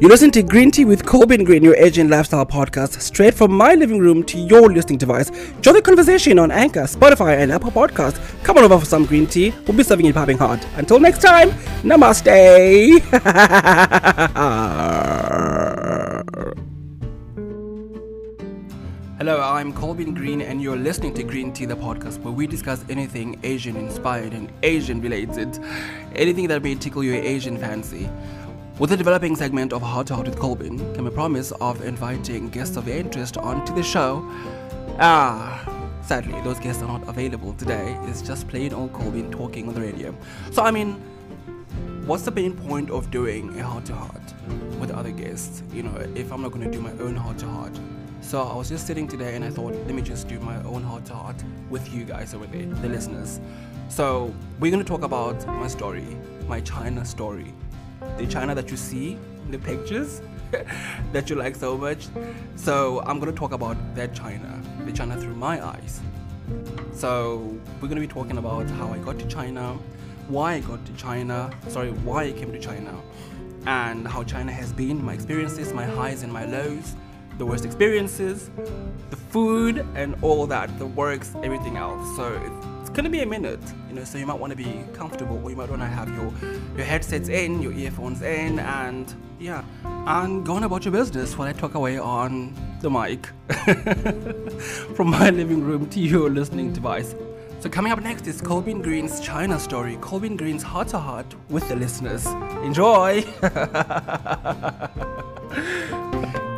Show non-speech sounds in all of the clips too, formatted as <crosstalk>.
You listen to Green Tea with Colbin Green, your Asian lifestyle podcast, straight from my living room to your listening device. Join the conversation on Anchor, Spotify, and Apple Podcasts. Come on over for some green tea. We'll be serving it popping hot. Until next time, namaste. <laughs> Hello, I'm Colbin Green, and you're listening to Green Tea, the podcast where we discuss anything Asian inspired and Asian related, anything that may tickle your Asian fancy. With the developing segment of to Heart with Colbin came a promise of inviting guests of your interest onto the show. Ah, sadly, those guests are not available today. It's just plain old Colbin talking on the radio. So, I mean, what's the main point of doing a heart to heart with other guests? You know, if I'm not going to do my own heart to heart. So I was just sitting today and I thought, let me just do my own heart to heart with you guys over there, the listeners. So we're going to talk about my story, my China story the China that you see in the pictures <laughs> that you like so much. So I'm gonna talk about that China, the China through my eyes. So we're gonna be talking about how I got to China, why I got to China, sorry, why I came to China, and how China has been, my experiences, my highs and my lows, the worst experiences, the food and all that, the works, everything else. So gonna be a minute, you know. So you might want to be comfortable, or you might want to have your your headsets in, your earphones in, and yeah, and go on about your business while I talk away on the mic <laughs> from my living room to your listening device. So coming up next is Colbin Green's China story. Colbin Green's heart to heart with the listeners. Enjoy. <laughs>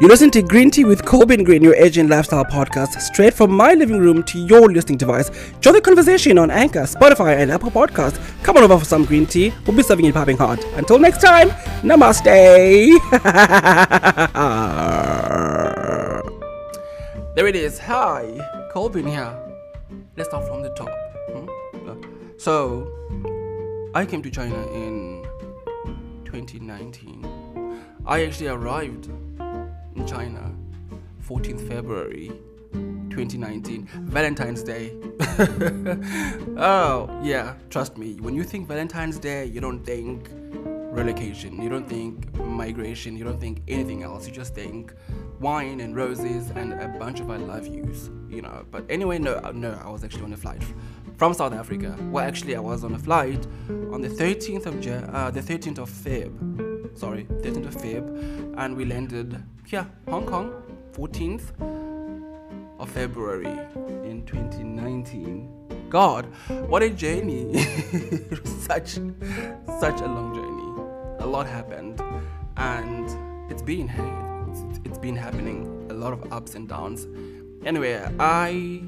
You listen to Green Tea with Colbin Green, your Asian lifestyle podcast, straight from my living room to your listening device. Join the conversation on Anchor, Spotify, and Apple Podcasts. Come on over for some green tea. We'll be serving it popping hot. Until next time, namaste. <laughs> there it is. Hi, Colbin here. Let's start from the top. Hmm? So, I came to China in 2019. I actually arrived in China, 14th February 2019, Valentine's Day. <laughs> oh, yeah, trust me. When you think Valentine's Day, you don't think relocation, you don't think migration, you don't think anything else. You just think wine and roses and a bunch of I love yous, you know. But anyway, no, uh, no, I was actually on a flight from South Africa. Well, actually, I was on a flight on the 13th of Jan- uh, the 13th of Feb sorry, 13th of Feb, and we landed here, Hong Kong, 14th of February in 2019. God, what a journey! <laughs> such, such a long journey. A lot happened, and it's been hey, it's, it's been happening. A lot of ups and downs. Anyway, I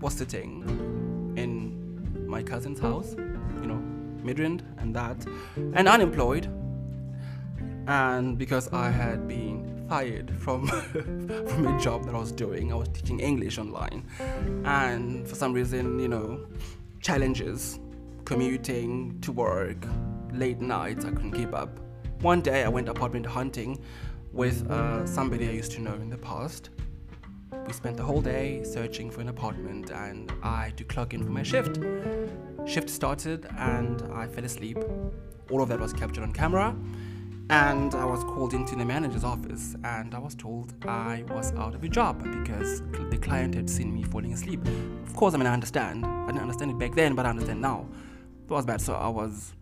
was sitting in my cousin's house, you know, Midrand and that, and unemployed and because I had been fired from <laughs> from a job that I was doing, I was teaching English online, and for some reason, you know, challenges, commuting to work, late nights, I couldn't keep up. One day, I went apartment hunting with uh, somebody I used to know in the past. We spent the whole day searching for an apartment, and I had to clock in for my shift. Shift started, and I fell asleep. All of that was captured on camera and I was called into the manager's office and I was told I was out of a job because the client had seen me falling asleep. Of course, I mean, I understand. I didn't understand it back then, but I understand now. It was bad, so I was,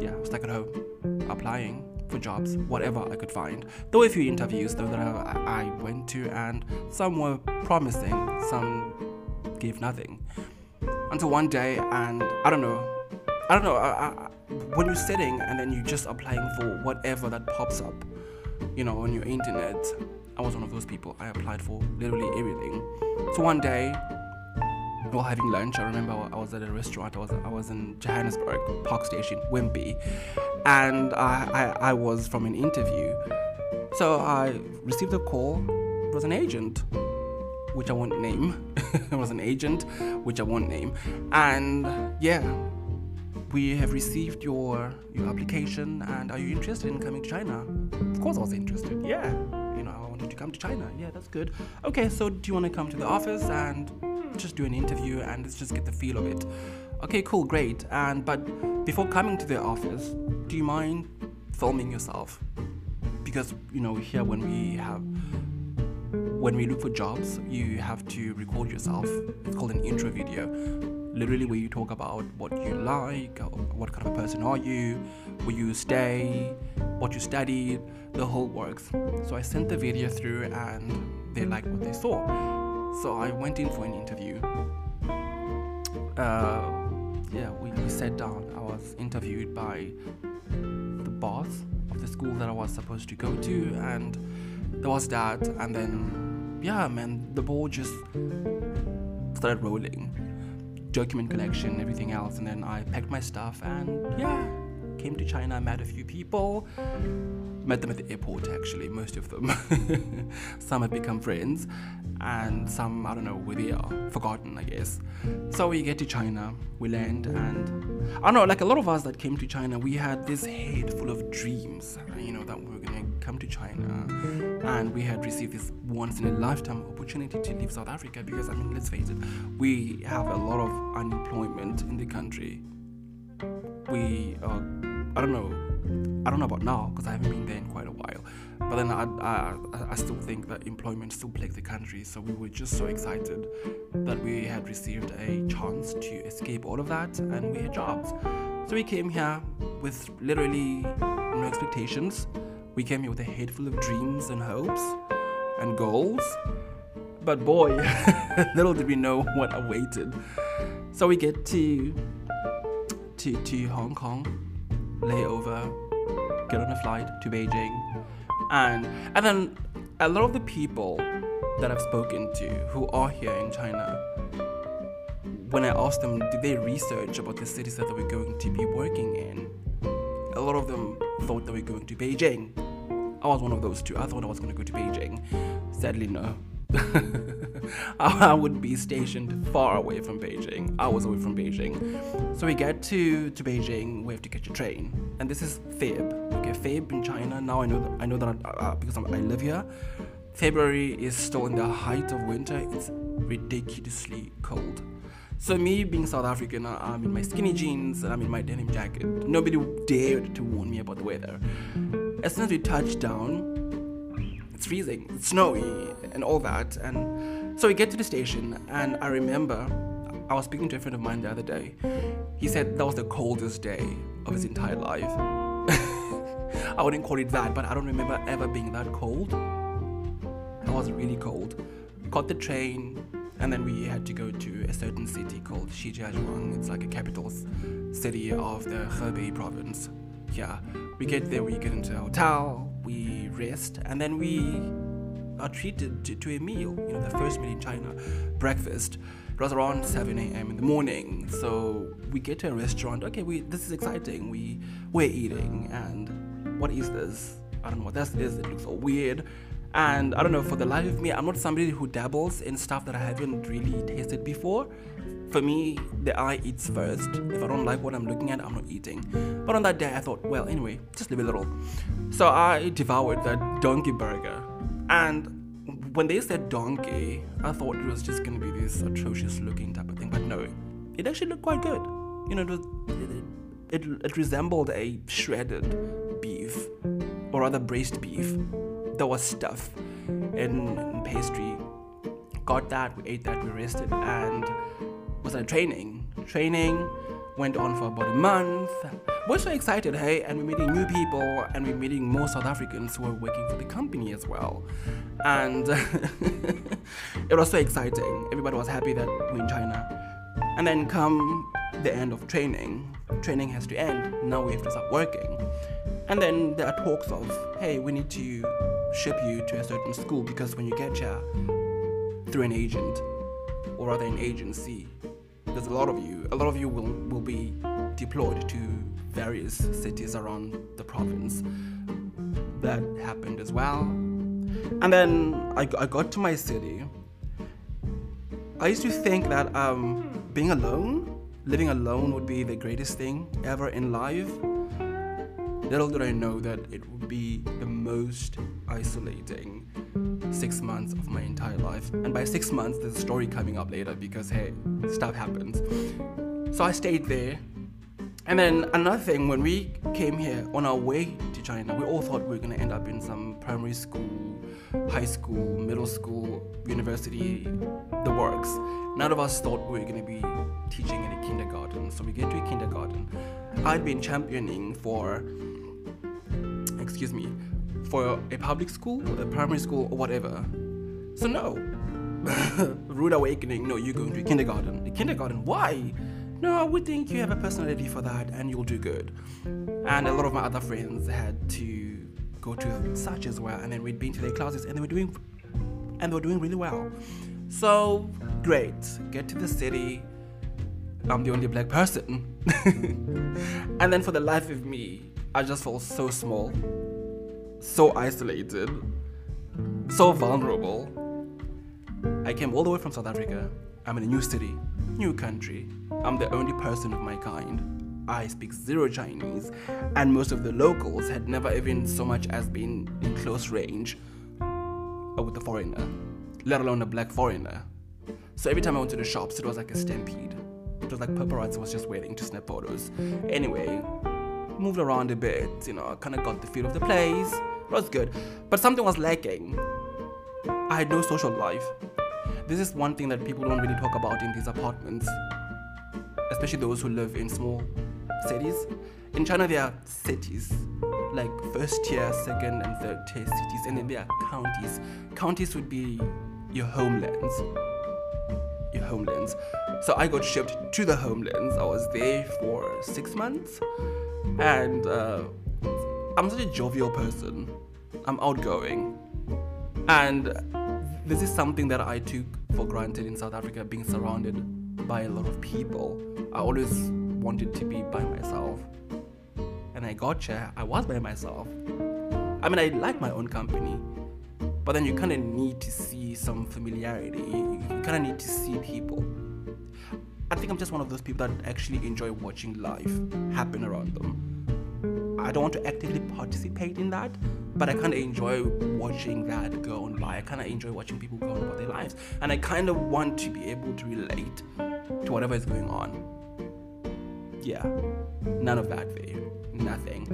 yeah, I was stuck at home applying for jobs, whatever I could find. There were a few interviews though that I, I went to, and some were promising, some gave nothing. Until one day, and I don't know, I don't know. I, I, when you're sitting and then you're just applying for whatever that pops up, you know, on your internet, I was one of those people. I applied for literally everything. So one day, while having lunch, I remember I was at a restaurant. I was I was in Johannesburg Park Station, Wimpy, and I, I, I was from an interview. So I received a call. It was an agent, which I won't name. <laughs> it was an agent, which I won't name, and yeah we have received your your application and are you interested in coming to China? Of course I was interested. Yeah. You know, I wanted to come to China. Yeah, that's good. Okay, so do you want to come to the office and just do an interview and let's just get the feel of it? Okay, cool, great. And but before coming to the office, do you mind filming yourself? because you know here when we have when we look for jobs, you have to record yourself. It's called an intro video. Literally, where you talk about what you like, what kind of a person are you, where you stay, what you studied, the whole works. So I sent the video through, and they liked what they saw. So I went in for an interview. Uh, yeah, we, we sat down. I was interviewed by the boss of the school that I was supposed to go to, and there was that, and then yeah, man, the ball just started rolling. Document collection, everything else, and then I packed my stuff and yeah, came to China, met a few people, met them at the airport actually, most of them. <laughs> some have become friends, and some, I don't know, where they are, forgotten, I guess. So we get to China, we land, and I don't know, like a lot of us that came to China, we had this head full of dreams, you know, that we were gonna come to China, and we had received this once in a lifetime opportunity to leave South Africa because, I mean, let's face it, we have a lot of unemployment in the country. We, are, I don't know, I don't know about now because I haven't been there in quite a while. But then I, I, I still think that employment still plagues the country. So we were just so excited that we had received a chance to escape all of that and we had jobs. So we came here with literally no expectations. We came here with a head full of dreams and hopes and goals. But boy, <laughs> little did we know what awaited. So we get to to, to Hong Kong, layover, get on a flight to Beijing, and and then a lot of the people that I've spoken to who are here in China, when I asked them, did they research about the cities that they were going to be working in? A lot of them thought they were going to Beijing. I was one of those two. I thought I was going to go to Beijing. Sadly, no. I would be stationed far away from Beijing. I was away from Beijing. So we get to, to Beijing, we have to catch a train. And this is Feb. Okay, Feb in China. Now I know that I know that I, uh, because I'm, I live here. February is still in the height of winter. It's ridiculously cold. So me being South African, I'm in my skinny jeans and I'm in my denim jacket. Nobody dared to warn me about the weather. As soon as we touch down, it's freezing, it's snowy, and all that. And so we get to the station, and I remember I was speaking to a friend of mine the other day. He said that was the coldest day of his entire life. <laughs> I wouldn't call it that, but I don't remember ever being that cold. I was really cold. Caught the train, and then we had to go to a certain city called Shijiazhuang. It's like a capital city of the Hebei province. Yeah, we get there, we get into a hotel, we rest, and then we are treated to, to a meal. You know, the first meal in China, breakfast. It was around 7 a.m. in the morning. So we get to a restaurant. Okay, we this is exciting. We we're eating, and what is this? I don't know what this is. It looks so weird. And I don't know, for the life of me, I'm not somebody who dabbles in stuff that I haven't really tasted before. For me, the eye eats first. If I don't like what I'm looking at, I'm not eating. But on that day, I thought, well, anyway, just leave a little. So I devoured that donkey burger. And when they said donkey, I thought it was just gonna be this atrocious looking type of thing. But no, it actually looked quite good. You know, it, was, it, it, it resembled a shredded beef, or rather braised beef there was stuff in, in pastry. Got that, we ate that, we rested, and was at training. Training went on for about a month. We're so excited, hey, and we're meeting new people and we're meeting more South Africans who are working for the company as well. And <laughs> it was so exciting. Everybody was happy that we're in China. And then come the end of training, training has to end. Now we have to start working. And then there are talks of, hey, we need to ship you to a certain school because when you get here through an agent or rather an agency, there's a lot of you. A lot of you will, will be deployed to various cities around the province. That happened as well. And then I, I got to my city. I used to think that um, being alone, living alone, would be the greatest thing ever in life. Little did I know that it would be the most isolating six months of my entire life. And by six months, there's a story coming up later because, hey, stuff happens. So I stayed there. And then another thing, when we came here on our way to China, we all thought we were going to end up in some primary school, high school, middle school, university, the works. None of us thought we were going to be teaching in a kindergarten. So we get to a kindergarten. I'd been championing for, excuse me, for a public school, a primary school, or whatever. So no. <laughs> Rude awakening. No, you're going to kindergarten. Kindergarten. Why? No, we think you have a personality for that and you'll do good. And a lot of my other friends had to go to such as well, and then we'd been to their classes and they were doing and they were doing really well. So great. Get to the city. I'm the only black person. <laughs> and then for the life of me, I just felt so small, so isolated, so vulnerable. I came all the way from South Africa. I'm in a new city, new country. I'm the only person of my kind. I speak zero Chinese, and most of the locals had never even so much as been in close range with a foreigner, let alone a black foreigner. So every time I went to the shops, it was like a stampede. It was like paparazzi was just waiting to snap photos. Anyway, moved around a bit, you know, I kind of got the feel of the place. It was good. But something was lacking. I had no social life. This is one thing that people don't really talk about in these apartments, especially those who live in small cities. In China, there are cities, like first tier, second, and third tier cities, and then there are counties. Counties would be your homelands. Your homelands. So I got shipped to the homelands. I was there for six months, and uh, I'm such a jovial person. I'm outgoing, and this is something that I took for granted in South Africa, being surrounded by a lot of people. I always wanted to be by myself. And I got here, I was by myself. I mean, I like my own company, but then you kind of need to see some familiarity. You kind of need to see people. I think I'm just one of those people that actually enjoy watching life happen around them. I don't want to actively participate in that, but I kind of enjoy watching that go on by. I kind of enjoy watching people go on about their lives, and I kind of want to be able to relate to whatever is going on. Yeah, none of that there, nothing.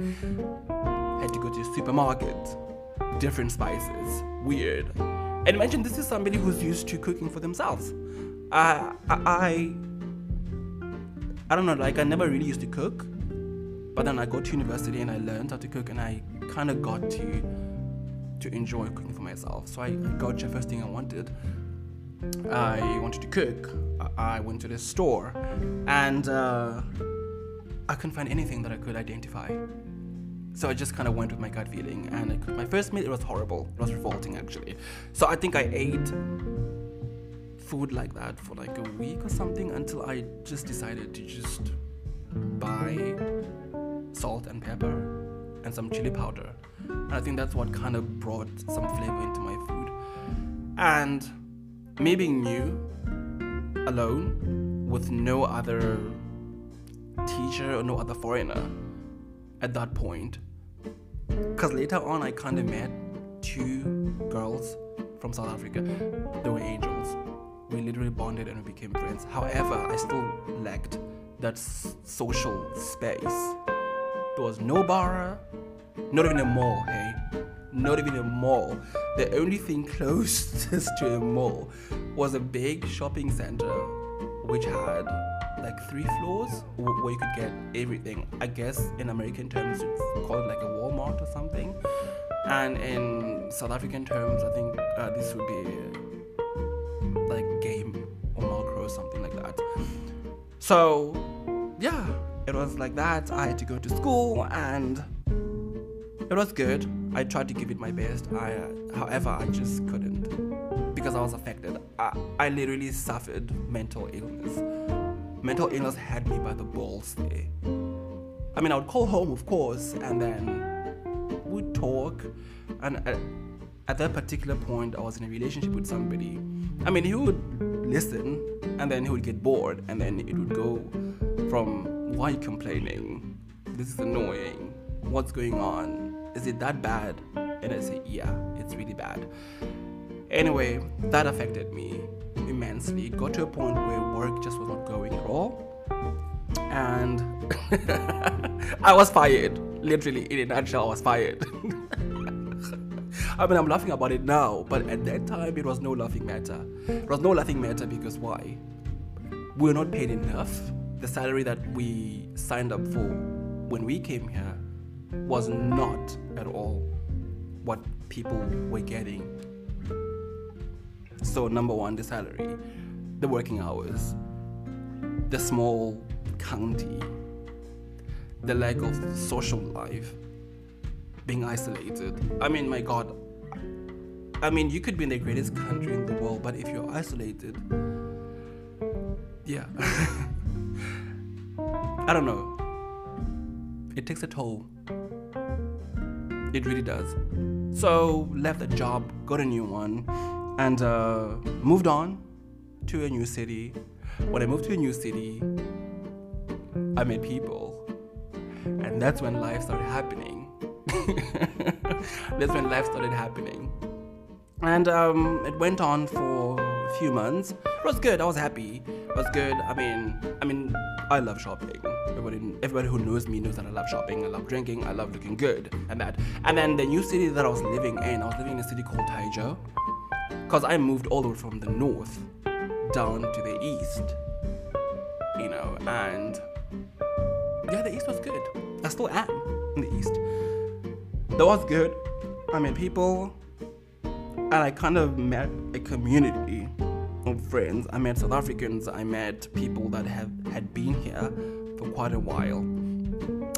Had to go to the supermarket, different spices, weird. And imagine this is somebody who's used to cooking for themselves. Uh, I, I, I don't know, like I never really used to cook, but then I got to university and I learned how to cook, and I kind of got to to enjoy cooking for myself. So I, I got the first thing I wanted. I wanted to cook. I went to the store, and uh, I couldn't find anything that I could identify. So I just kind of went with my gut feeling, and I my first meal. It was horrible. It was revolting, actually. So I think I ate food like that for like a week or something until I just decided to just buy salt and pepper and some chili powder. And I think that's what kind of brought some flavor into my food. And me being new, alone, with no other teacher or no other foreigner at that point. Because later on, I kind of met two girls from South Africa. They were angels. We literally bonded and we became friends. However, I still lacked that s- social space there was no bar, not even a mall, hey? Not even a mall. The only thing <laughs> closest to a mall was a big shopping center which had like three floors where you could get everything. I guess in American terms it's called like a Walmart or something. And in South African terms, I think uh, this would be like Game or Makro or something like that. So, yeah, it was like that. I had to go to school and it was good. I tried to give it my best. I, however, I just couldn't because I was affected. I, I literally suffered mental illness. Mental illness had me by the balls there. I mean, I would call home, of course, and then we'd talk. And at, at that particular point, I was in a relationship with somebody. I mean, he would listen, and then he would get bored, and then it would go from why complaining? This is annoying. What's going on? Is it that bad? And I say, yeah, it's really bad. Anyway, that affected me immensely. It got to a point where work just was not going at all. And <laughs> I was fired. Literally, in a nutshell, I was fired. <laughs> I mean, I'm laughing about it now, but at that time, it was no laughing matter. It was no laughing matter because why? We were not paid enough. The salary that we signed up for when we came here was not at all what people were getting. So, number one, the salary, the working hours, the small county, the lack of social life, being isolated. I mean, my God, I mean, you could be in the greatest country in the world, but if you're isolated, yeah. <laughs> I don't know. It takes a toll. It really does. So, left the job, got a new one, and uh, moved on to a new city. When I moved to a new city, I met people, and that's when life started happening. <laughs> that's when life started happening. And um, it went on for a few months. It was good. I was happy. It was good. I mean, I mean, I love shopping. Everybody, everybody who knows me knows that I love shopping. I love drinking. I love looking good, and that. And then the new city that I was living in, I was living in a city called Taizhou, because I moved all the way from the north down to the east. You know, and yeah, the east was good. I still am in the east. That was good. I met people, and I kind of met a community of friends. I met South Africans. I met people that have had been here for quite a while,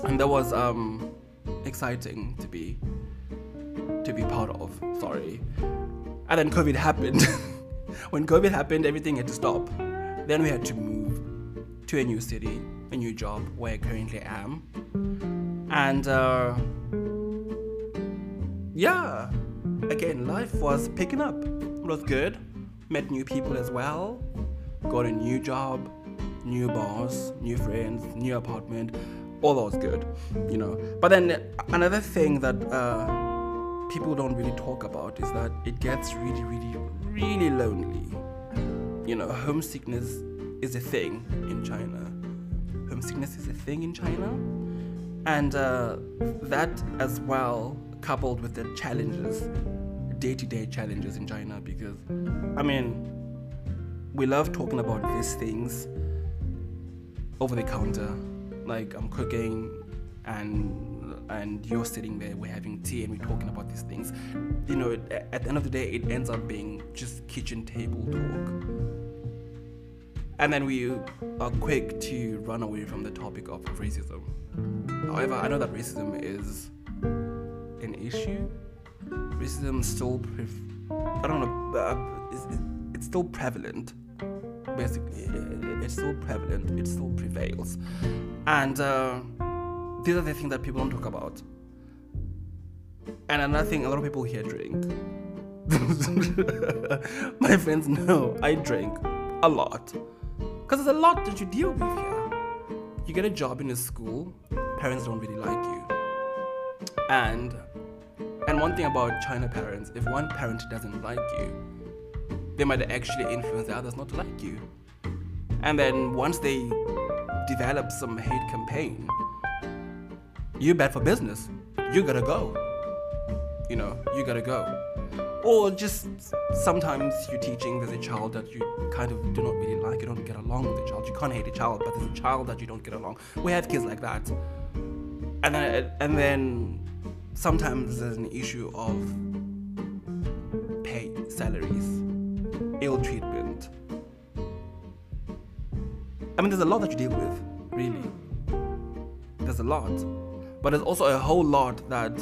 and that was um, exciting to be to be part of. Sorry, and then COVID happened. <laughs> when COVID happened, everything had to stop. Then we had to move to a new city, a new job where I currently am, and. Uh, yeah, again, life was picking up. It was good. Met new people as well. Got a new job, new boss, new friends, new apartment. All that was good, you know. But then another thing that uh, people don't really talk about is that it gets really, really, really lonely. You know, homesickness is a thing in China. Homesickness is a thing in China. And uh, that as well coupled with the challenges, day to day challenges in China, because, I mean, we love talking about these things over the counter. Like, I'm cooking and and you're sitting there, we're having tea and we're talking about these things. You know, at the end of the day, it ends up being just kitchen table talk. And then we are quick to run away from the topic of racism. However, I know that racism is an issue. Racism still, I don't know, uh, it's, it's still prevalent. Basically, it's still prevalent. It still prevails, and uh, these are the things that people don't talk about. And another thing, a lot of people here drink. <laughs> My friends know I drink a lot. Because there's a lot that you deal with here. You get a job in a school, parents don't really like you. And and one thing about China parents, if one parent doesn't like you, they might actually influence the others not to like you. And then once they develop some hate campaign, you're bad for business. You gotta go. You know, you gotta go. Or just sometimes you're teaching there's a child that you kind of do not really like, you don't get along with the child. You can't hate a child, but there's a child that you don't get along. We have kids like that. And then and then sometimes there's an issue of pay, salaries, ill treatment. I mean, there's a lot that you deal with, really. There's a lot. But there's also a whole lot that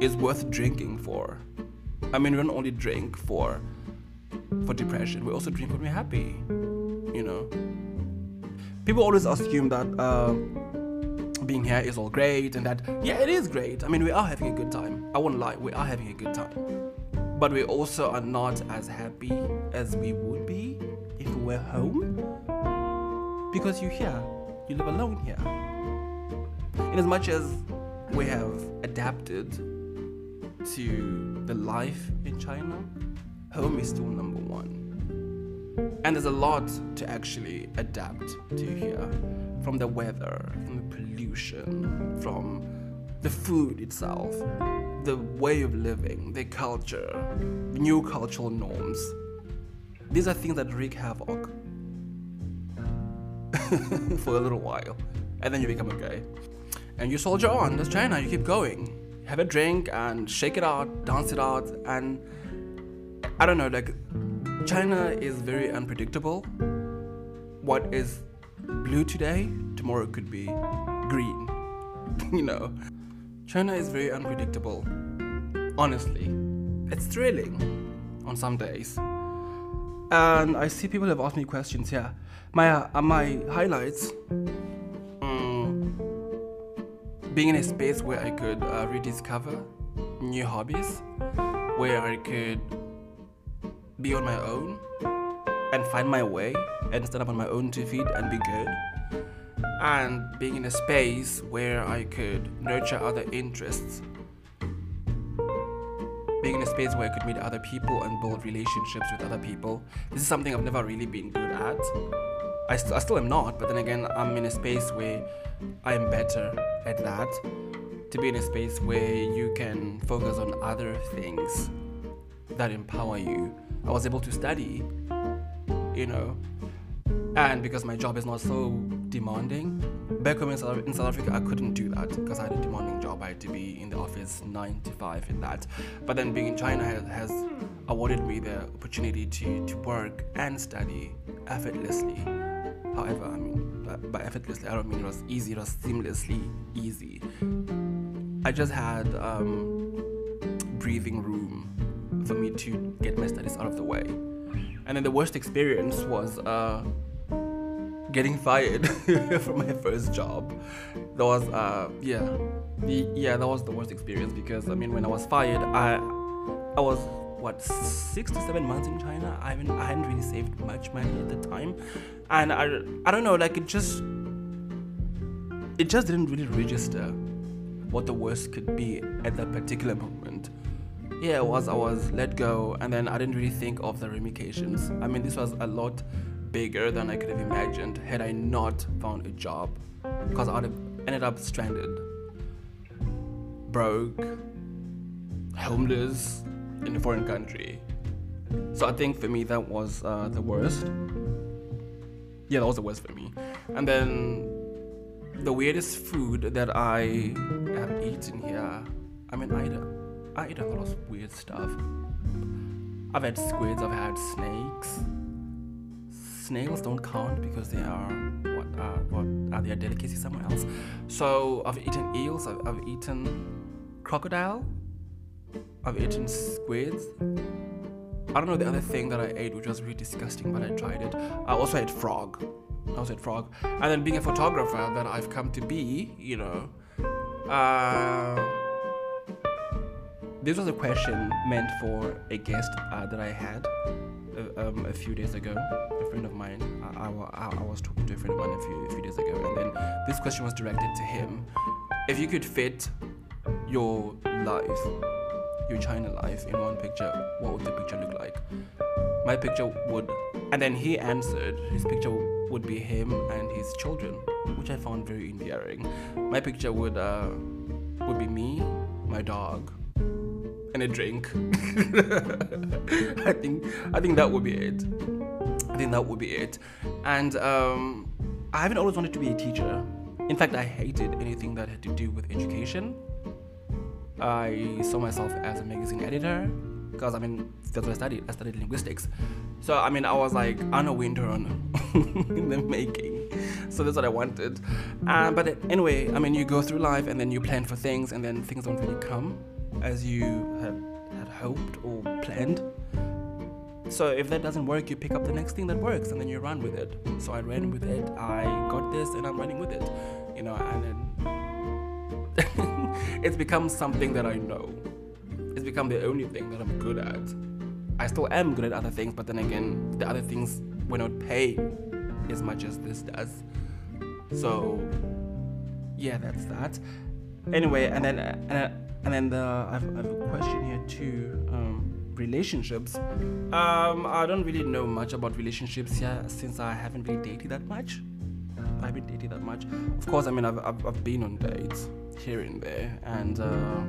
is worth drinking for. I mean, we don't only drink for for depression, we also drink when we're happy. You know? People always assume that uh, being here is all great and that, yeah, it is great. I mean, we are having a good time. I won't lie, we are having a good time. But we also are not as happy as we would be if we were home. Because you're here, you live alone here. In as much as we have adapted to the life in China, home is still number one. And there's a lot to actually adapt to here from the weather, from the pollution, from the food itself, the way of living, the culture, new cultural norms. These are things that wreak havoc <laughs> for a little while, and then you become guy. And you soldier on. That's China. You keep going. Have a drink and shake it out, dance it out, and I don't know. Like China is very unpredictable. What is blue today, tomorrow could be green. <laughs> you know, China is very unpredictable. Honestly, it's thrilling on some days. And I see people have asked me questions here. My uh, my highlights. Um, being in a space where I could uh, rediscover new hobbies, where I could be on my own and find my way and stand up on my own two feet and be good. And being in a space where I could nurture other interests. Being in a space where I could meet other people and build relationships with other people. This is something I've never really been good at. I, st- I still am not, but then again, I'm in a space where I am better at that. To be in a space where you can focus on other things that empower you. I was able to study, you know, and because my job is not so demanding. Back home in South, in South Africa, I couldn't do that because I had a demanding job. I had to be in the office nine to five in that. But then being in China has, has awarded me the opportunity to, to work and study effortlessly. However, I mean, by, by effortlessly, I don't mean it was easy, it was seamlessly easy. I just had um, breathing room for me to get my studies out of the way. And then the worst experience was uh, getting fired <laughs> from my first job. That was, uh, yeah, the, yeah, that was the worst experience because I mean, when I was fired, I, I was what six to seven months in China. I haven't, I hadn't really saved much money at the time, and I, I don't know, like it just, it just didn't really register what the worst could be at that particular moment yeah, it was I was let go, and then I didn't really think of the ramifications. I mean, this was a lot bigger than I could have imagined had I not found a job, because I'd have ended up stranded, broke, homeless in a foreign country. So I think for me that was uh, the worst. Yeah, that was the worst for me. And then the weirdest food that I have eaten here. I mean, I I eat a lot of weird stuff. I've had squids, I've had snakes. Snails don't count because they are what uh, what are their delicacy somewhere else. So I've eaten eels, I've, I've eaten crocodile, I've eaten squids. I don't know the other thing that I ate which was really disgusting, but I tried it. I also ate frog. I also ate frog. And then being a photographer that I've come to be, you know, uh, this was a question meant for a guest uh, that I had uh, um, a few days ago. Friend of mine, I, I, I, was talking to a friend of mine a few, a few days ago, and then this question was directed to him. If you could fit your life, your China life, in one picture, what would the picture look like? My picture would, and then he answered, his picture would be him and his children, which I found very endearing. My picture would uh, would be me, my dog, and a drink. <laughs> I think I think that would be it. I think that would be it. And um, I haven't always wanted to be a teacher. In fact, I hated anything that had to do with education. I saw myself as a magazine editor because I mean that's what I studied. I studied linguistics, so I mean I was like Anna Wintour in the making. So that's what I wanted. Uh, but anyway, I mean you go through life and then you plan for things and then things don't really come as you had, had hoped or planned. So if that doesn't work, you pick up the next thing that works and then you run with it. So I ran with it. I got this and I'm running with it. You know, and then <laughs> it's become something that I know. It's become the only thing that I'm good at. I still am good at other things, but then again, the other things will not pay as much as this does. So yeah, that's that. Anyway, and then and and then the, I've, I have a question here too. Um, relationships. Um, I don't really know much about relationships here since I haven't really dated that much. I haven't dated that much. Of course, I mean I've I've, I've been on dates here and there, and uh,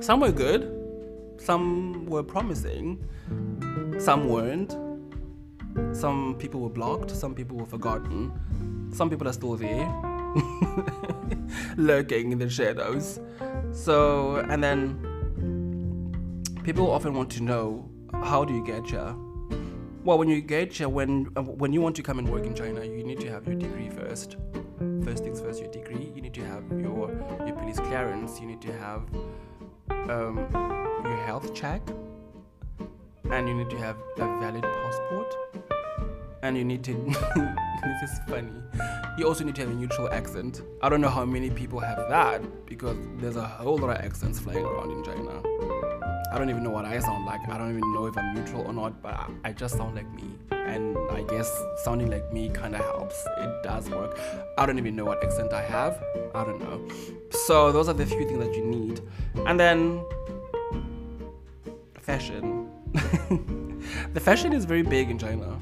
<coughs> some were good, some were promising, some weren't. Some people were blocked, some people were forgotten, some people are still there, <laughs> lurking in the shadows. So, and then people often want to know how do you get here? Well, when you get here, when uh, when you want to come and work in China, you need to have your degree first. First things first, your degree. You need to have your your police clearance. You need to have um, your health check, and you need to have a valid passport. And you need to. <laughs> this is funny. You also need to have a neutral accent. I don't know how many people have that because there's a whole lot of accents flying around in China. I don't even know what I sound like. I don't even know if I'm neutral or not, but I just sound like me. And I guess sounding like me kind of helps. It does work. I don't even know what accent I have. I don't know. So those are the few things that you need. And then fashion. <laughs> the fashion is very big in China.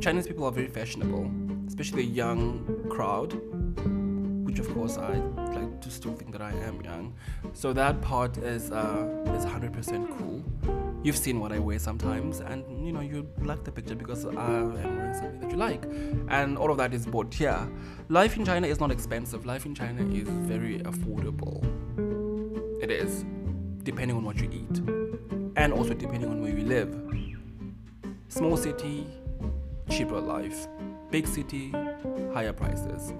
Chinese people are very fashionable, especially the young crowd, which of course I to still think that I am young. So that part is uh, is 100% cool. You've seen what I wear sometimes, and you know you like the picture because I am wearing something that you like, and all of that is bought here. Life in China is not expensive. Life in China is very affordable. It is, depending on what you eat, and also depending on where you live. Small city, cheaper life. Big city, higher prices.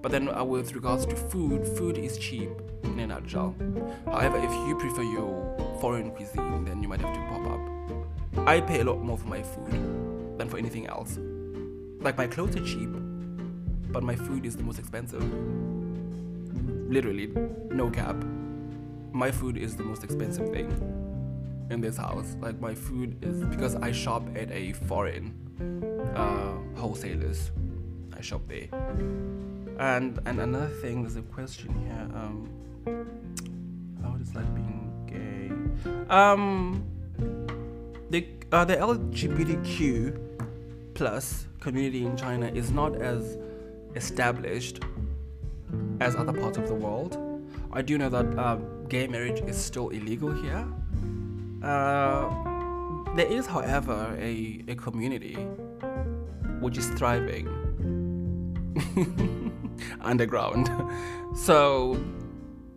But then, uh, with regards to food, food is cheap in a nutshell. However, if you prefer your foreign cuisine, then you might have to pop up. I pay a lot more for my food than for anything else. Like, my clothes are cheap, but my food is the most expensive. Literally, no cap. My food is the most expensive thing in this house. Like, my food is because I shop at a foreign uh, wholesalers. I shop there. And and another thing, there's a question here. Um, how is like being gay? Um, the uh, the LGBTQ plus community in China is not as established as other parts of the world. I do know that uh, gay marriage is still illegal here. Uh, there is, however, a, a community which is thriving <laughs> underground. <laughs> so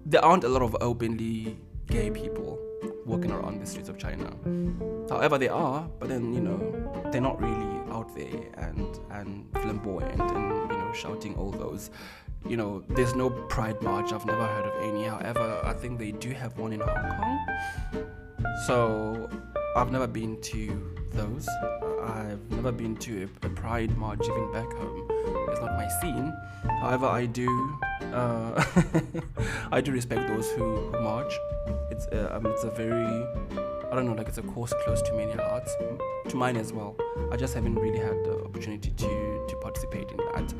there aren't a lot of openly gay people walking around the streets of China. However, they are, but then you know they're not really out there and and flamboyant and you know shouting all those. You know, there's no Pride March. I've never heard of any. However, I think they do have one in Hong Kong. So I've never been to those. I've never been to a, Pride March even back home. It's not my scene. However, I do. Uh, <laughs> I do respect those who, march. It's um, it's a very I don't know, like it's a cause close to many hearts, to mine as well. I just haven't really had the opportunity to to participate in that.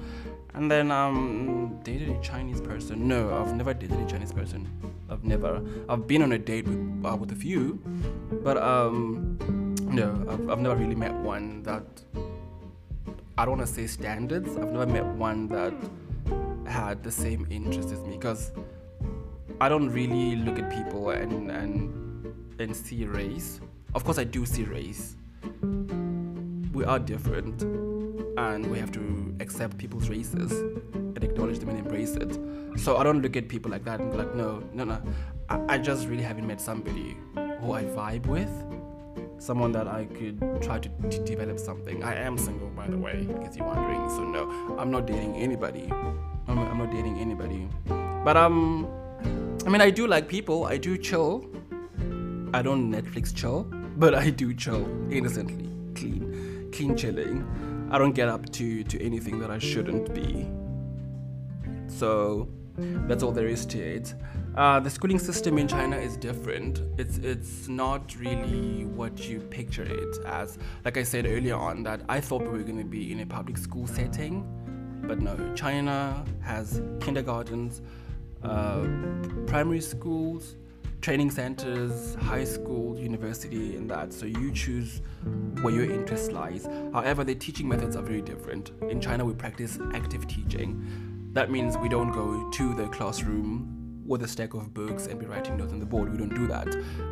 And then um, dated a Chinese person. No, I've never dated a Chinese person. I've never. I've been on a date with uh, with a few, but um, no, I've, I've never really met one that. I don't want to say standards. I've never met one that had the same interest as me because I don't really look at people and and and see race. Of course, I do see race. We are different, and we have to accept people's races and acknowledge them and embrace it. So I don't look at people like that and be like, no, no, no. I, I just really haven't met somebody who I vibe with, someone that I could try to, to develop something. I am single, by the way, in case you're wondering. So no, I'm not dating anybody. I'm, I'm not dating anybody. But um, I mean, I do like people. I do chill I don't Netflix chill, but I do chill innocently, clean, clean chilling. I don't get up to to anything that I shouldn't be. So that's all there is to it. Uh, the schooling system in China is different. It's it's not really what you picture it as. Like I said earlier on, that I thought we were going to be in a public school setting, but no. China has kindergartens, uh, primary schools, training centers, high school, university, and that. So you choose where your interest lies. However, the teaching methods are very different. In China, we practice active teaching. That means we don't go to the classroom with a stack of books and be writing notes on the board. We don't do that.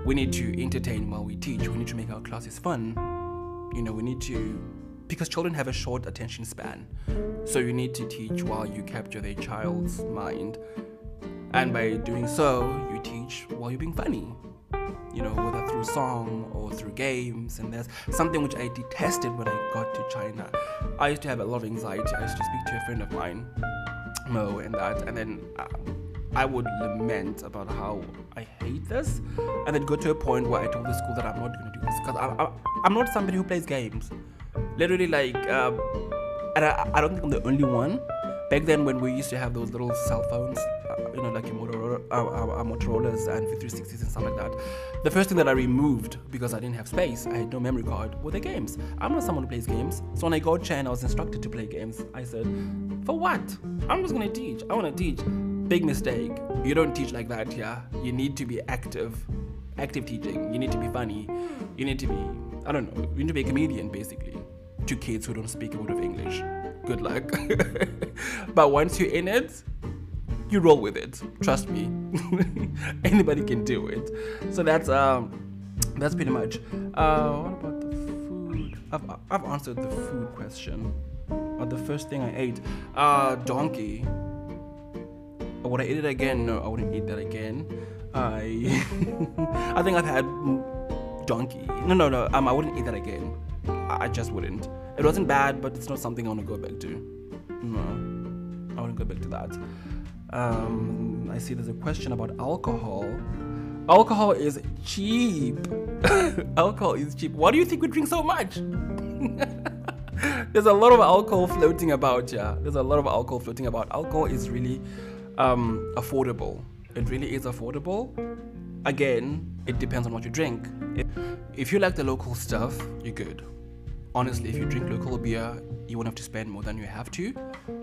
We need to entertain while we teach. We need to make our classes fun. You know, we need to because children have a short attention span. So you need to teach while you capture their child's mind. And by doing so, you teach while you're being funny. You know, whether through song or through games. And that's something which I detested when I got to China. I used to have a lot of anxiety. I used to speak to a friend of mine, Mo, and that. And then um, I would lament about how I hate this. And then go to a point where I told the school that I'm not going to do this. Because I, I'm not somebody who plays games literally like um, and I, I don't think i'm the only one back then when we used to have those little cell phones uh, you know like Motorola, uh, uh, Motorola's and V360s and stuff like that the first thing that I removed because I didn't have space I had no memory card were the games. I'm not someone who plays games so when I got Chen I was instructed to play games. I said for what? I'm just gonna teach. I want to teach. Big mistake. You don't teach like that yeah? You need to be active active teaching. You need to be funny. You need to be I don't know. You need to be a comedian basically to kids who don't speak a word of English. Good luck. <laughs> but once you're in it, you roll with it. Trust me. <laughs> Anybody can do it. So that's um that's pretty much. Uh what about the food? I've I've answered the food question. Uh, the first thing I ate, uh donkey. Would I eat it again? No, I wouldn't eat that again. I <laughs> I think I've had donkey. No, no, no. Um, I wouldn't eat that again. I just wouldn't. It wasn't bad, but it's not something I want to go back to. No, I wouldn't go back to that. Um, I see there's a question about alcohol. Alcohol is cheap. <laughs> alcohol is cheap. Why do you think we drink so much? <laughs> there's a lot of alcohol floating about, yeah. There's a lot of alcohol floating about. Alcohol is really um, affordable. It really is affordable. Again, it depends on what you drink. If you like the local stuff, you're good honestly, if you drink local beer, you won't have to spend more than you have to.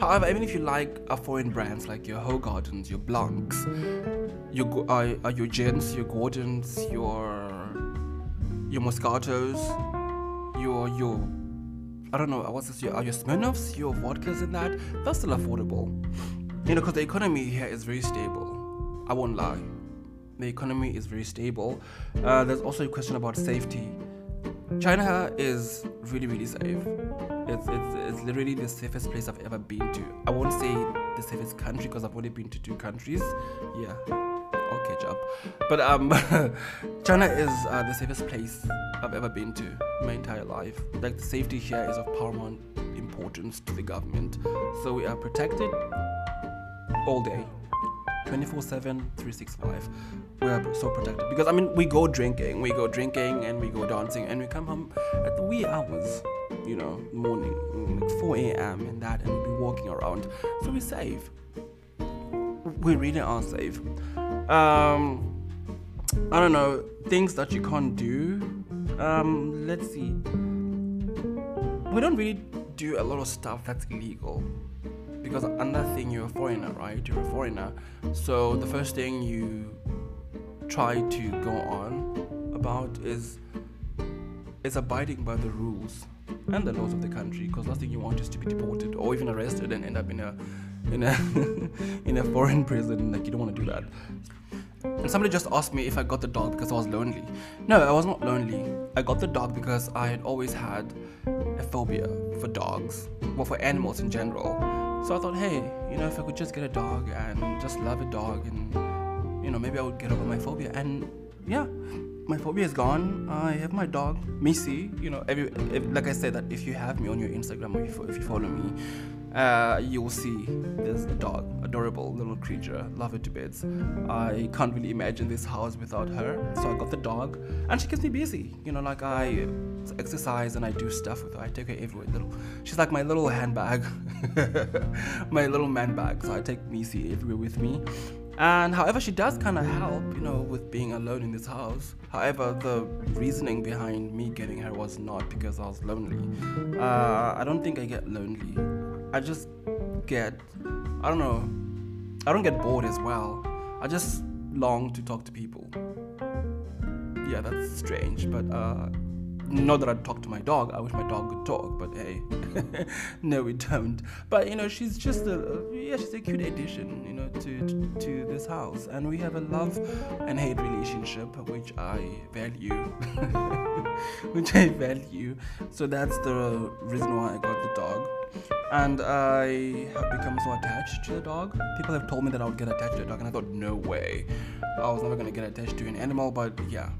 However, even if you like a foreign brands like your Hoegaardens, your Blancs, your uh, uh, your gins, your Gordons, your your Moscatos, your your I don't know what's this? Your, your Smirnoffs, your vodkas, and that that's still affordable. You know, because the economy here is very stable. I won't lie. The economy is very stable. Uh, there's also a question about safety China is really, really safe. It's, it's, it's literally the safest place I've ever been to. I won't say the safest country because I've only been to two countries. Yeah, I'll catch up. But um, <laughs> China is uh, the safest place I've ever been to my entire life. Like the safety here is of paramount importance to the government. So we are protected all day. 24 7 365 we're so protected because i mean we go drinking we go drinking and we go dancing and we come home at the wee hours you know morning like 4 a.m and that and we be walking around. So we're safe. We really are safe. Um i don't know things that you can't do um let's see. We don't really do a lot of stuff that's illegal because another thing you're a foreigner right you're a foreigner so the first thing you try to go on about is is abiding by the rules and the laws of the country because last thing you want is to be deported or even arrested and end up in a in a <laughs> in a foreign prison like you don't want to do that and somebody just asked me if I got the dog because I was lonely. No, I was not lonely. I got the dog because I had always had a phobia for dogs, well, for animals in general. So I thought, hey, you know, if I could just get a dog and just love a dog and, you know, maybe I would get over my phobia. And yeah, my phobia is gone. I have my dog, Missy. You know, every, if, like I said, that if you have me on your Instagram or if, if you follow me, uh, you'll see a dog, adorable little creature, love her to bits. I can't really imagine this house without her, so I got the dog, and she keeps me busy. You know, like I exercise and I do stuff with her. I take her everywhere. Little, she's like my little handbag, <laughs> my little man bag. So I take Missy everywhere with me. And however, she does kind of help, you know, with being alone in this house. However, the reasoning behind me getting her was not because I was lonely. Uh, I don't think I get lonely. I just get, I don't know, I don't get bored as well. I just long to talk to people. Yeah, that's strange, but uh, not that I talk to my dog. I wish my dog could talk, but hey, <laughs> no, we don't. But you know, she's just a yeah, she's a cute addition, you know, to, to to this house, and we have a love and hate relationship, which I value, <laughs> which I value. So that's the reason why I got the dog, and I have become so attached to the dog. People have told me that I would get attached to a dog, and I thought, no way, I was never gonna get attached to an animal, but yeah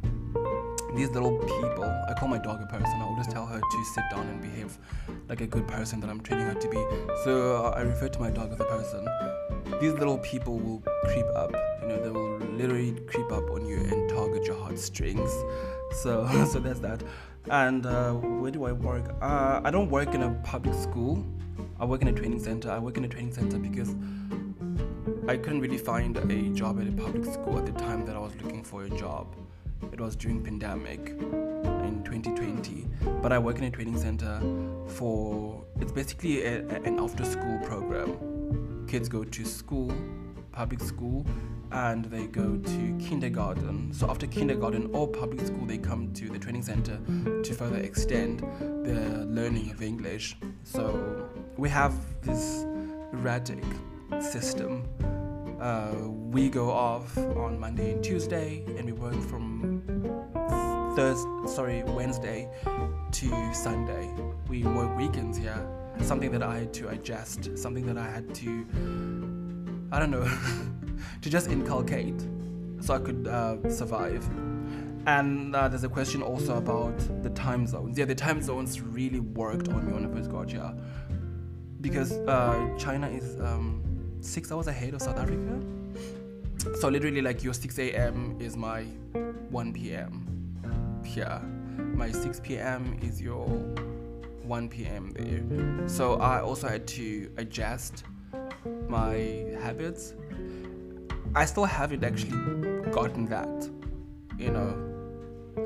these little people, I call my dog a person. I always tell her to sit down and behave like a good person that I'm training her to be. So uh, I refer to my dog as a person. These little people will creep up. You know, they will literally creep up on you and target your heartstrings. So, <laughs> so that's that. And uh, where do I work? Uh, I don't work in a public school. I work in a training center. I work in a training center because I couldn't really find a job at a public school at the time that I was looking for a job. It was during pandemic in 2020. But I work in a training center for it's basically a, a, an after school program. Kids go to school, public school, and they go to kindergarten. So after kindergarten or public school, they come to the training center to further extend their learning of English. So we have this erratic system uh, we go off on Monday and Tuesday, and we work from Thursday, sorry, Wednesday to Sunday. We work weekends here. Something that I had to adjust. Something that I had to, I don't know, <laughs> to just inculcate, so I could uh, survive. And uh, there's a question also about the time zones. Yeah, the time zones really worked on me when I first got here because uh, China is. Um, six hours ahead of South Africa. So literally, like your 6 a.m. is my 1 p.m. here. My 6 p.m. is your 1 p.m. there. So I also had to adjust my habits. I still haven't actually gotten that, you know.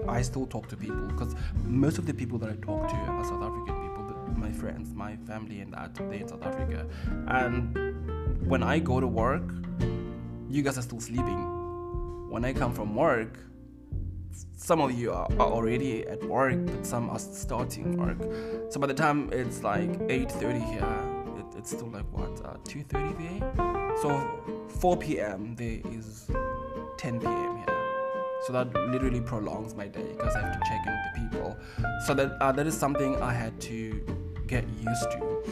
I still talk to people because most of the people that I talk to are South African people, my friends, my family, and that they're in South Africa. And when I go to work, you guys are still sleeping. When I come from work, some of you are, are already at work, but some are starting work. So by the time it's like 8:30 here, it, it's still like what uh, 2:30 there. So 4 p.m. there is 10 p.m. here. So that literally prolongs my day because I have to check in with the people. So that uh, that is something I had to get used to.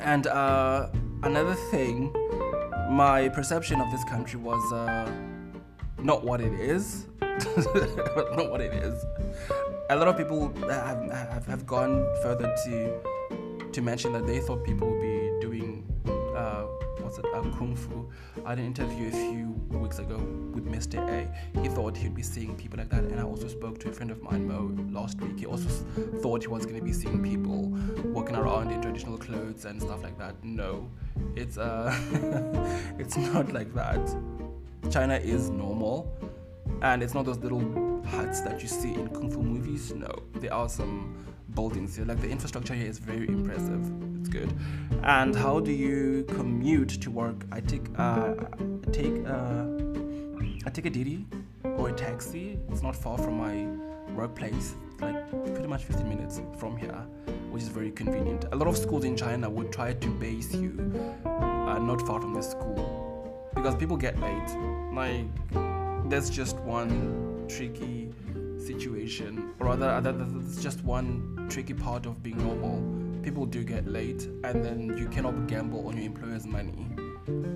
And uh, another thing, my perception of this country was uh, not what it is. <laughs> not what it is. A lot of people have, have, have gone further to to mention that they thought people would be doing uh, kung fu. I had an interview a few weeks ago with Mr. A. He thought he'd be seeing people like that, and I also spoke to a friend of mine, Mo, last week. He also thought he was going to be seeing people walking around in traditional clothes and stuff like that. No, it's uh, <laughs> it's not like that. China is normal, and it's not those little huts that you see in kung fu movies. No, there are some buildings here. Like the infrastructure here is very impressive. It's good. And how do you commute to work? I take uh, I take uh, I take a Didi or a taxi. It's not far from my workplace. Like pretty much 15 minutes from here, which is very convenient. A lot of schools in China would try to base you uh, not far from the school because people get late. Like there's just one tricky situation, or rather, that's just one tricky part of being normal. People do get late, and then you cannot gamble on your employer's money.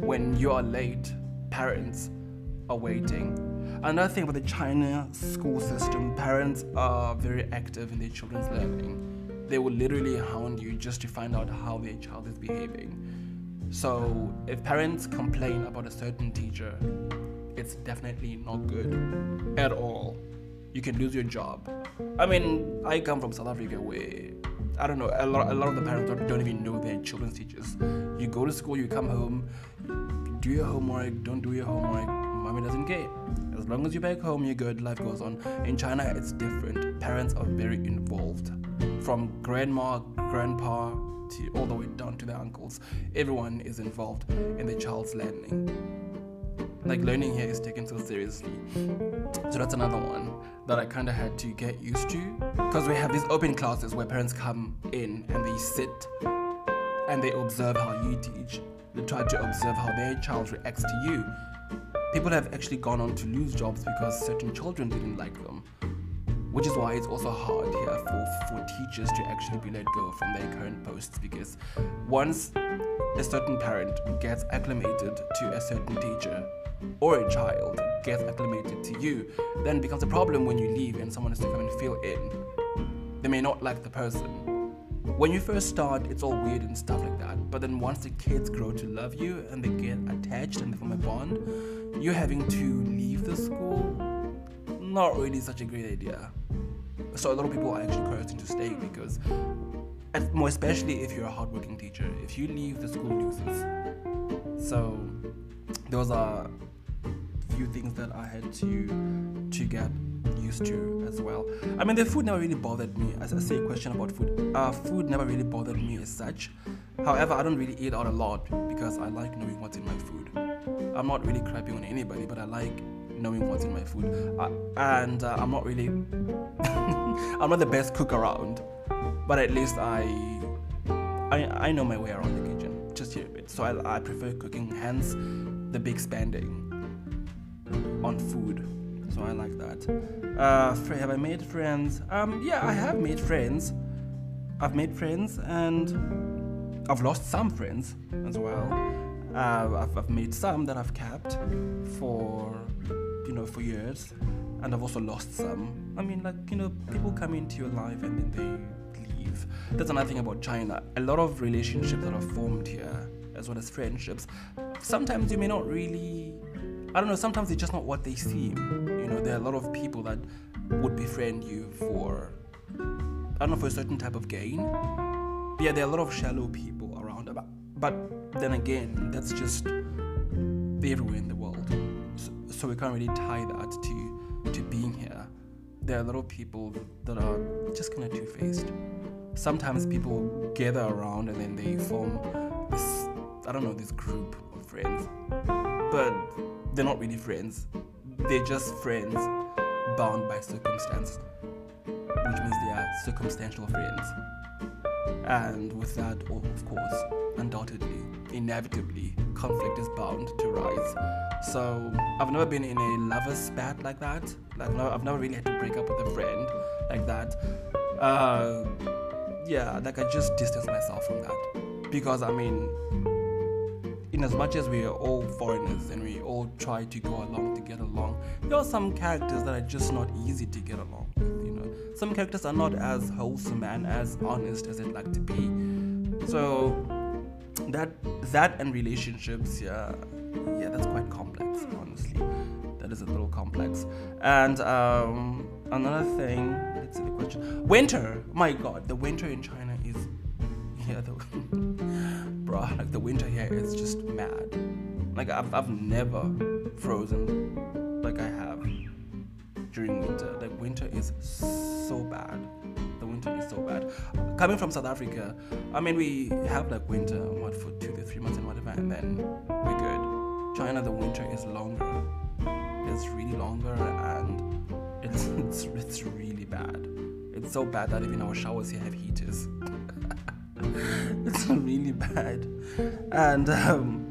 When you are late, parents are waiting. Another thing about the China school system, parents are very active in their children's learning. They will literally hound you just to find out how their child is behaving. So, if parents complain about a certain teacher, it's definitely not good at all you can lose your job. I mean, I come from South Africa where I don't know a lot. A lot of the parents don't, don't even know their children's teachers. You go to school, you come home, do your homework. Don't do your homework. Mommy doesn't care. As long as you're back home, you're good. Life goes on. In China, it's different. Parents are very involved, from grandma, grandpa, to all the way down to the uncles. Everyone is involved in the child's learning. Like mm. learning here is taken so seriously. So that's another one that I kind of had to get used to because we have these open classes where parents come in and they sit and they observe how you teach. They try to observe how their child reacts to you. People have actually gone on to lose jobs because certain children didn't like them which is why it's also hard here for, for teachers to actually be let go from their current posts because once a certain parent gets acclimated to a certain teacher or a child gets acclimated to you, then it becomes a problem when you leave and someone has to come and fill in. They may not like the person. When you first start, it's all weird and stuff like that. But then once the kids grow to love you and they get attached and they form a bond, you're having to leave the school. Not really such a great idea. So a lot of people are actually coercing to stay because, and more especially if you're a hardworking teacher, if you leave, the school loses. So those are few things that I had to to get used to as well. I mean, the food never really bothered me. As I say, question about food, uh, food never really bothered me as such. However, I don't really eat out a lot because I like knowing what's in my food. I'm not really crapping on anybody, but I like knowing what's in my food. Uh, and uh, I'm not really, <laughs> I'm not the best cook around, but at least I, I, I know my way around the kitchen just a bit. So I, I prefer cooking. Hence, the big spending on food. So I like that. Uh, have I made friends? Um, yeah, I have made friends. I've made friends and I've lost some friends as well. Uh, I've, I've made some that I've kept for you know for years, and I've also lost some. I mean, like you know, people come into your life and then they leave. That's another thing about China. A lot of relationships that are formed here, as well as friendships, sometimes you may not really. I don't know. Sometimes it's just not what they seem. You know, there are a lot of people that would befriend you for I don't know for a certain type of gain. But yeah, there are a lot of shallow people around. But, but then again, that's just everywhere in the world so we can't really tie that to to being here. There are a lot of people that are just kind of two faced. Sometimes people gather around and then they form this I don't know this group of friends, but they're not really friends. They're just friends bound by circumstance, which means they are circumstantial friends. And with that, of course, undoubtedly, inevitably, conflict is bound to rise. So I've never been in a lover's spat like that. Like no, I've never really had to break up with a friend like that. Uh, yeah, like I just distance myself from that because I mean, in as much as we are all foreigners and we all try to go along to get along, there are some characters that are just not easy to get along with. You know, some characters are not as wholesome and as honest as they'd like to be. So that that and relationships, yeah, yeah, that's quite complex. Honestly, that is a little complex. And um, another thing, let's see the question. Winter, my God, the winter in China is, yeah, the, <laughs> bruh, like the winter here is just mad. Like I've I've never frozen like I have during winter. Like winter is so bad winter is so bad. Coming from South Africa, I mean, we have like winter, what, for two to three months and whatever, and then we're good. China, the winter is longer. It's really longer, and it's <laughs> it's, it's really bad. It's so bad that even our showers here have heaters. <laughs> it's really bad. And um,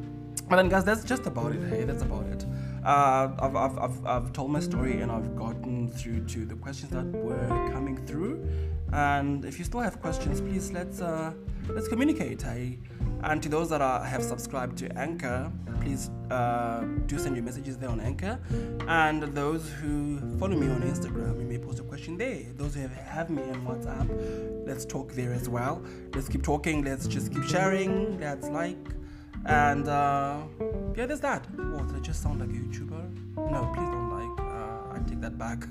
but then, guys, that's just about it. Hey, that's about it. Uh, I've, I've, I've, I've told my story and I've gotten through to the questions that were coming through. And if you still have questions, please let's uh, let's communicate. I, and to those that are, have subscribed to Anchor, please uh, do send your messages there on Anchor. And those who follow me on Instagram, you may post a question there. Those who have, have me on WhatsApp, let's talk there as well. Let's keep talking. Let's just keep sharing. Let's like. And uh, yeah, there's that. What? I just sound like a YouTuber? No, please don't like take that back.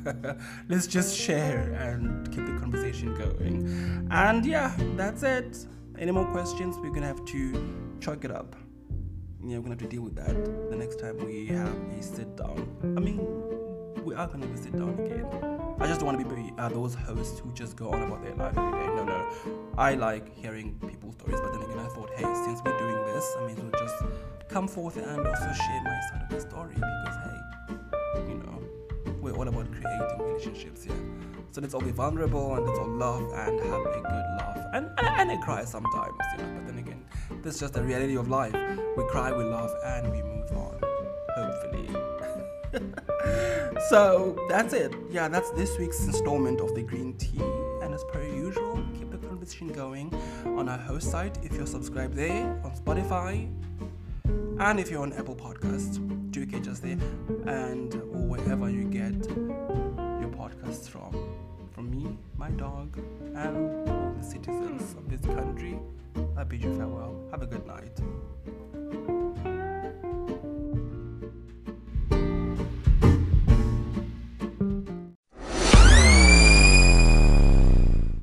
<laughs> Let's just share and keep the conversation going. And yeah, that's it. Any more questions? We're gonna have to chalk it up. Yeah, we're gonna have to deal with that the next time we have a sit down. I mean, we are gonna sit down again. I just don't want to be uh, those hosts who just go on about their life every day. No, no. I like hearing people's stories, but then again, I thought, hey, since we're doing this, I may as well just come forth and also share my side of the story because hey, you know, we're all about creating relationships here. So let's all be vulnerable and let's all laugh and have a good laugh and and, and I cry sometimes, you know. But then again, that's just the reality of life. We cry, we laugh, and we move on. Hopefully. <laughs> so that's it. Yeah, that's this week's installment of the green tea. And as per usual, keep the conversation going on our host site if you're subscribed there on Spotify. And if you're on Apple Podcasts, do catch us there and wherever you get your podcasts from. From me, my dog, and all the citizens of this country, I bid you farewell. Have a good night.